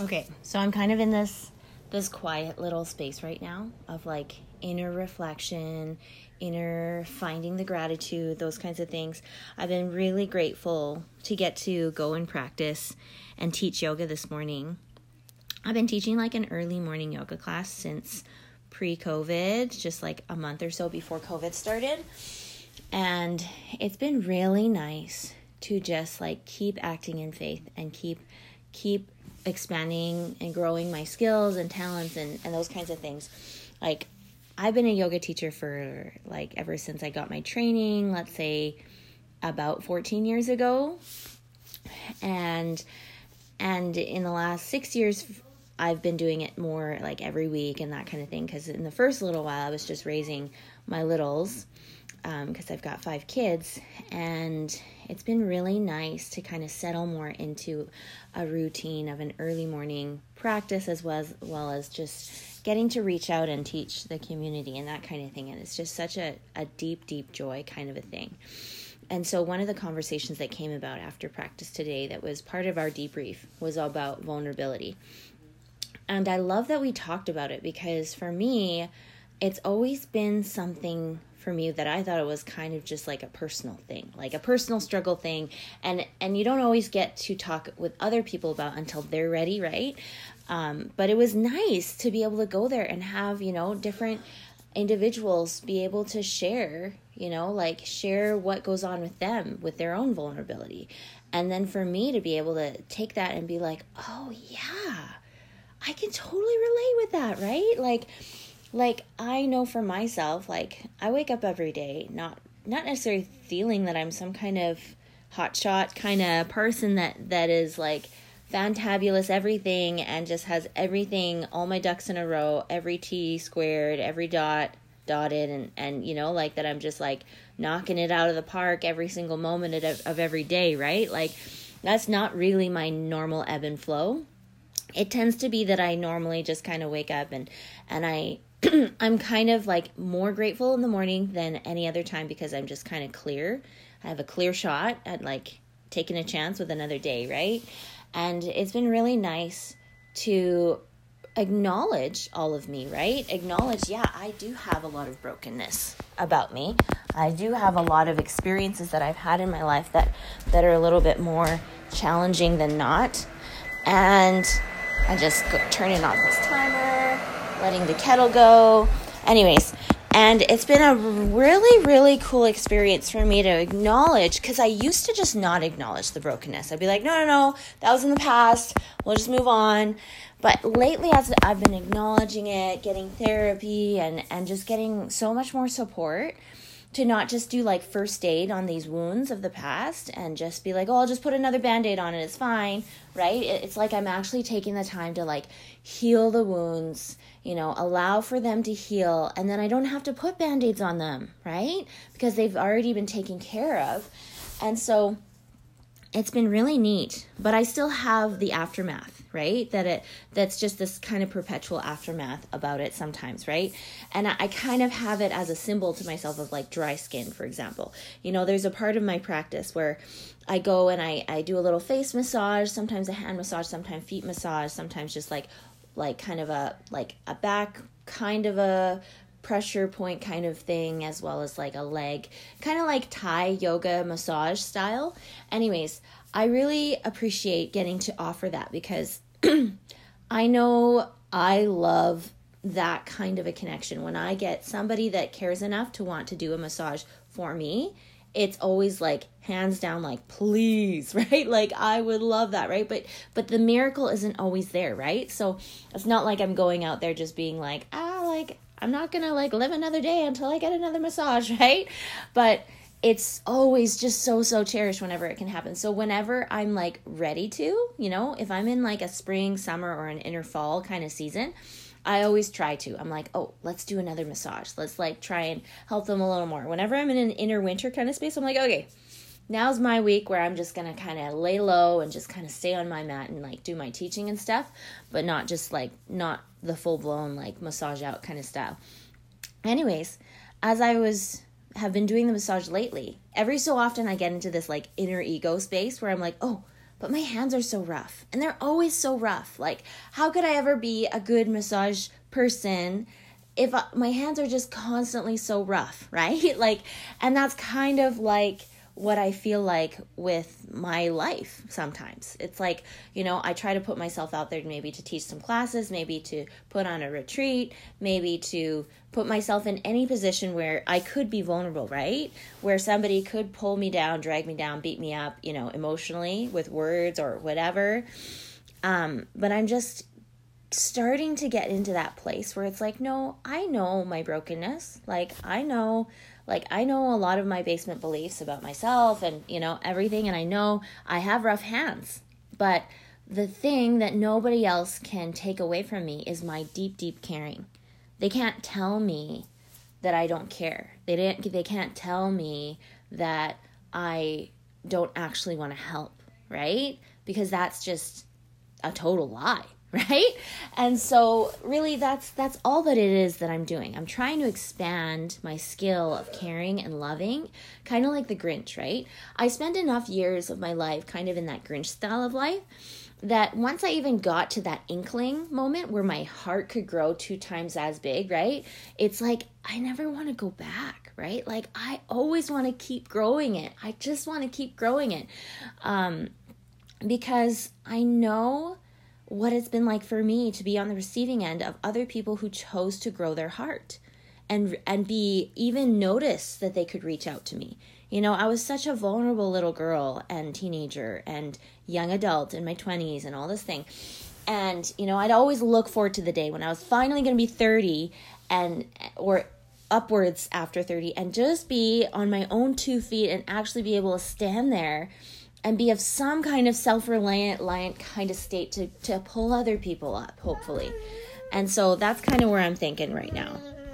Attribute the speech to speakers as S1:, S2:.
S1: Okay, so I'm kind of in this this quiet little space right now of like inner reflection, inner finding the gratitude, those kinds of things. I've been really grateful to get to go and practice and teach yoga this morning. I've been teaching like an early morning yoga class since pre COVID, just like a month or so before COVID started. And it's been really nice to just like keep acting in faith and keep keep expanding and growing my skills and talents and, and those kinds of things. Like, I've been a yoga teacher for like ever since I got my training, let's say about 14 years ago. And and in the last 6 years I've been doing it more like every week and that kind of thing cuz in the first little while I was just raising my littles because um, I've got five kids, and it's been really nice to kind of settle more into a routine of an early morning practice as well as, well as just getting to reach out and teach the community and that kind of thing. And it's just such a, a deep, deep joy kind of a thing. And so, one of the conversations that came about after practice today that was part of our debrief was all about vulnerability. And I love that we talked about it because for me, it's always been something for me that I thought it was kind of just like a personal thing, like a personal struggle thing, and and you don't always get to talk with other people about until they're ready, right? Um, but it was nice to be able to go there and have you know different individuals be able to share, you know, like share what goes on with them with their own vulnerability, and then for me to be able to take that and be like, oh yeah, I can totally relate with that, right? Like like I know for myself, like I wake up every day not not necessarily feeling that I'm some kind of hotshot kind of person that that is like fantabulous everything and just has everything all my ducks in a row every t squared every dot dotted and and you know like that i'm just like knocking it out of the park every single moment of, of every day right? Like that's not really my normal ebb and flow. It tends to be that i normally just kind of wake up and and i I'm kind of like more grateful in the morning than any other time because I'm just kind of clear. I have a clear shot at like taking a chance with another day, right? And it's been really nice to acknowledge all of me, right? Acknowledge, yeah, I do have a lot of brokenness about me. I do have a lot of experiences that I've had in my life that that are a little bit more challenging than not. And I just go, it off this timer letting the kettle go. Anyways, and it's been a really, really cool experience for me to acknowledge because I used to just not acknowledge the brokenness. I'd be like, no, no, no, that was in the past. We'll just move on. But lately, as I've been acknowledging it, getting therapy, and, and just getting so much more support to not just do like first aid on these wounds of the past and just be like, oh, I'll just put another band aid on it, it's fine, right? It's like I'm actually taking the time to like heal the wounds you know, allow for them to heal, and then I don't have to put band aids on them, right? Because they've already been taken care of. And so it's been really neat, but I still have the aftermath, right? That it that's just this kind of perpetual aftermath about it sometimes, right? And I, I kind of have it as a symbol to myself of like dry skin, for example. You know, there's a part of my practice where I go and I, I do a little face massage, sometimes a hand massage, sometimes feet massage, sometimes just like like kind of a like a back kind of a pressure point kind of thing as well as like a leg kind of like thai yoga massage style anyways i really appreciate getting to offer that because i know i love that kind of a connection. When i get somebody that cares enough to want to do a massage for me it's always like hands down like please right? Like i would love that right? But but the miracle isn't always there right? So it's not like i'm going out there just being like ah like i'm not gonna like live another day until i get another massage right? But it's always just so so cherished whenever it can happen so whenever i'm like ready to you know if i'm in like a spring summer or an inner fall kind of season I always try to. I'm like, oh, let's do another massage. Let's like try and help them a little more. Whenever I'm in an inner winter kind of space, I'm like, okay, now's my week where I'm just gonna kind of lay low and just kind of stay on my mat and like do my teaching and stuff, but not just like not the full blown like massage out kind of style. Anyways, as I was have been doing the massage lately, every so often I get into this like inner ego space where I'm like, oh, but my hands are so rough and they're always so rough. Like, how could I ever be a good massage person if I, my hands are just constantly so rough, right? like, and that's kind of like what I feel like with my life sometimes. It's like, you know, I try to put myself out there maybe to teach some classes, maybe to put on a retreat, maybe to put myself in any position where I could be vulnerable, right? Where somebody could pull me down, drag me down, beat me up, you know, emotionally with words or whatever. Um, but I'm just starting to get into that place where it's like, no, I know my brokenness. Like, I know like I know a lot of my basement beliefs about myself and you know everything and I know I have rough hands. But the thing that nobody else can take away from me is my deep deep caring. They can't tell me that I don't care. They didn't they can't tell me that I don't actually want to help, right? Because that's just a total lie. right? And so really that's that's all that it is that i'm doing. I'm trying to expand my skill of caring and loving kind of like the grinch right? I spent enough years of my life kind of in that grinch style of life that once i even got to that inkling moment where my heart could grow two times as big right? It's like i never want to go back right? Like i always want to keep growing it. I just want to keep growing it. Um because i know what it's been like for me to be on the receiving end of other people who chose to grow their heart and and be even notice that they could reach out to me. You know, I was such a vulnerable little girl and teenager and young adult in my 20s and all this thing. And you know, I'd always look forward to the day when I was finally going to be 30 and or upwards after 30 and just be on my own two feet and actually be able to stand there and be of some kind of self-reliant reliant kind of state to, to pull other people up hopefully. And so that's kind of where i'm thinking right now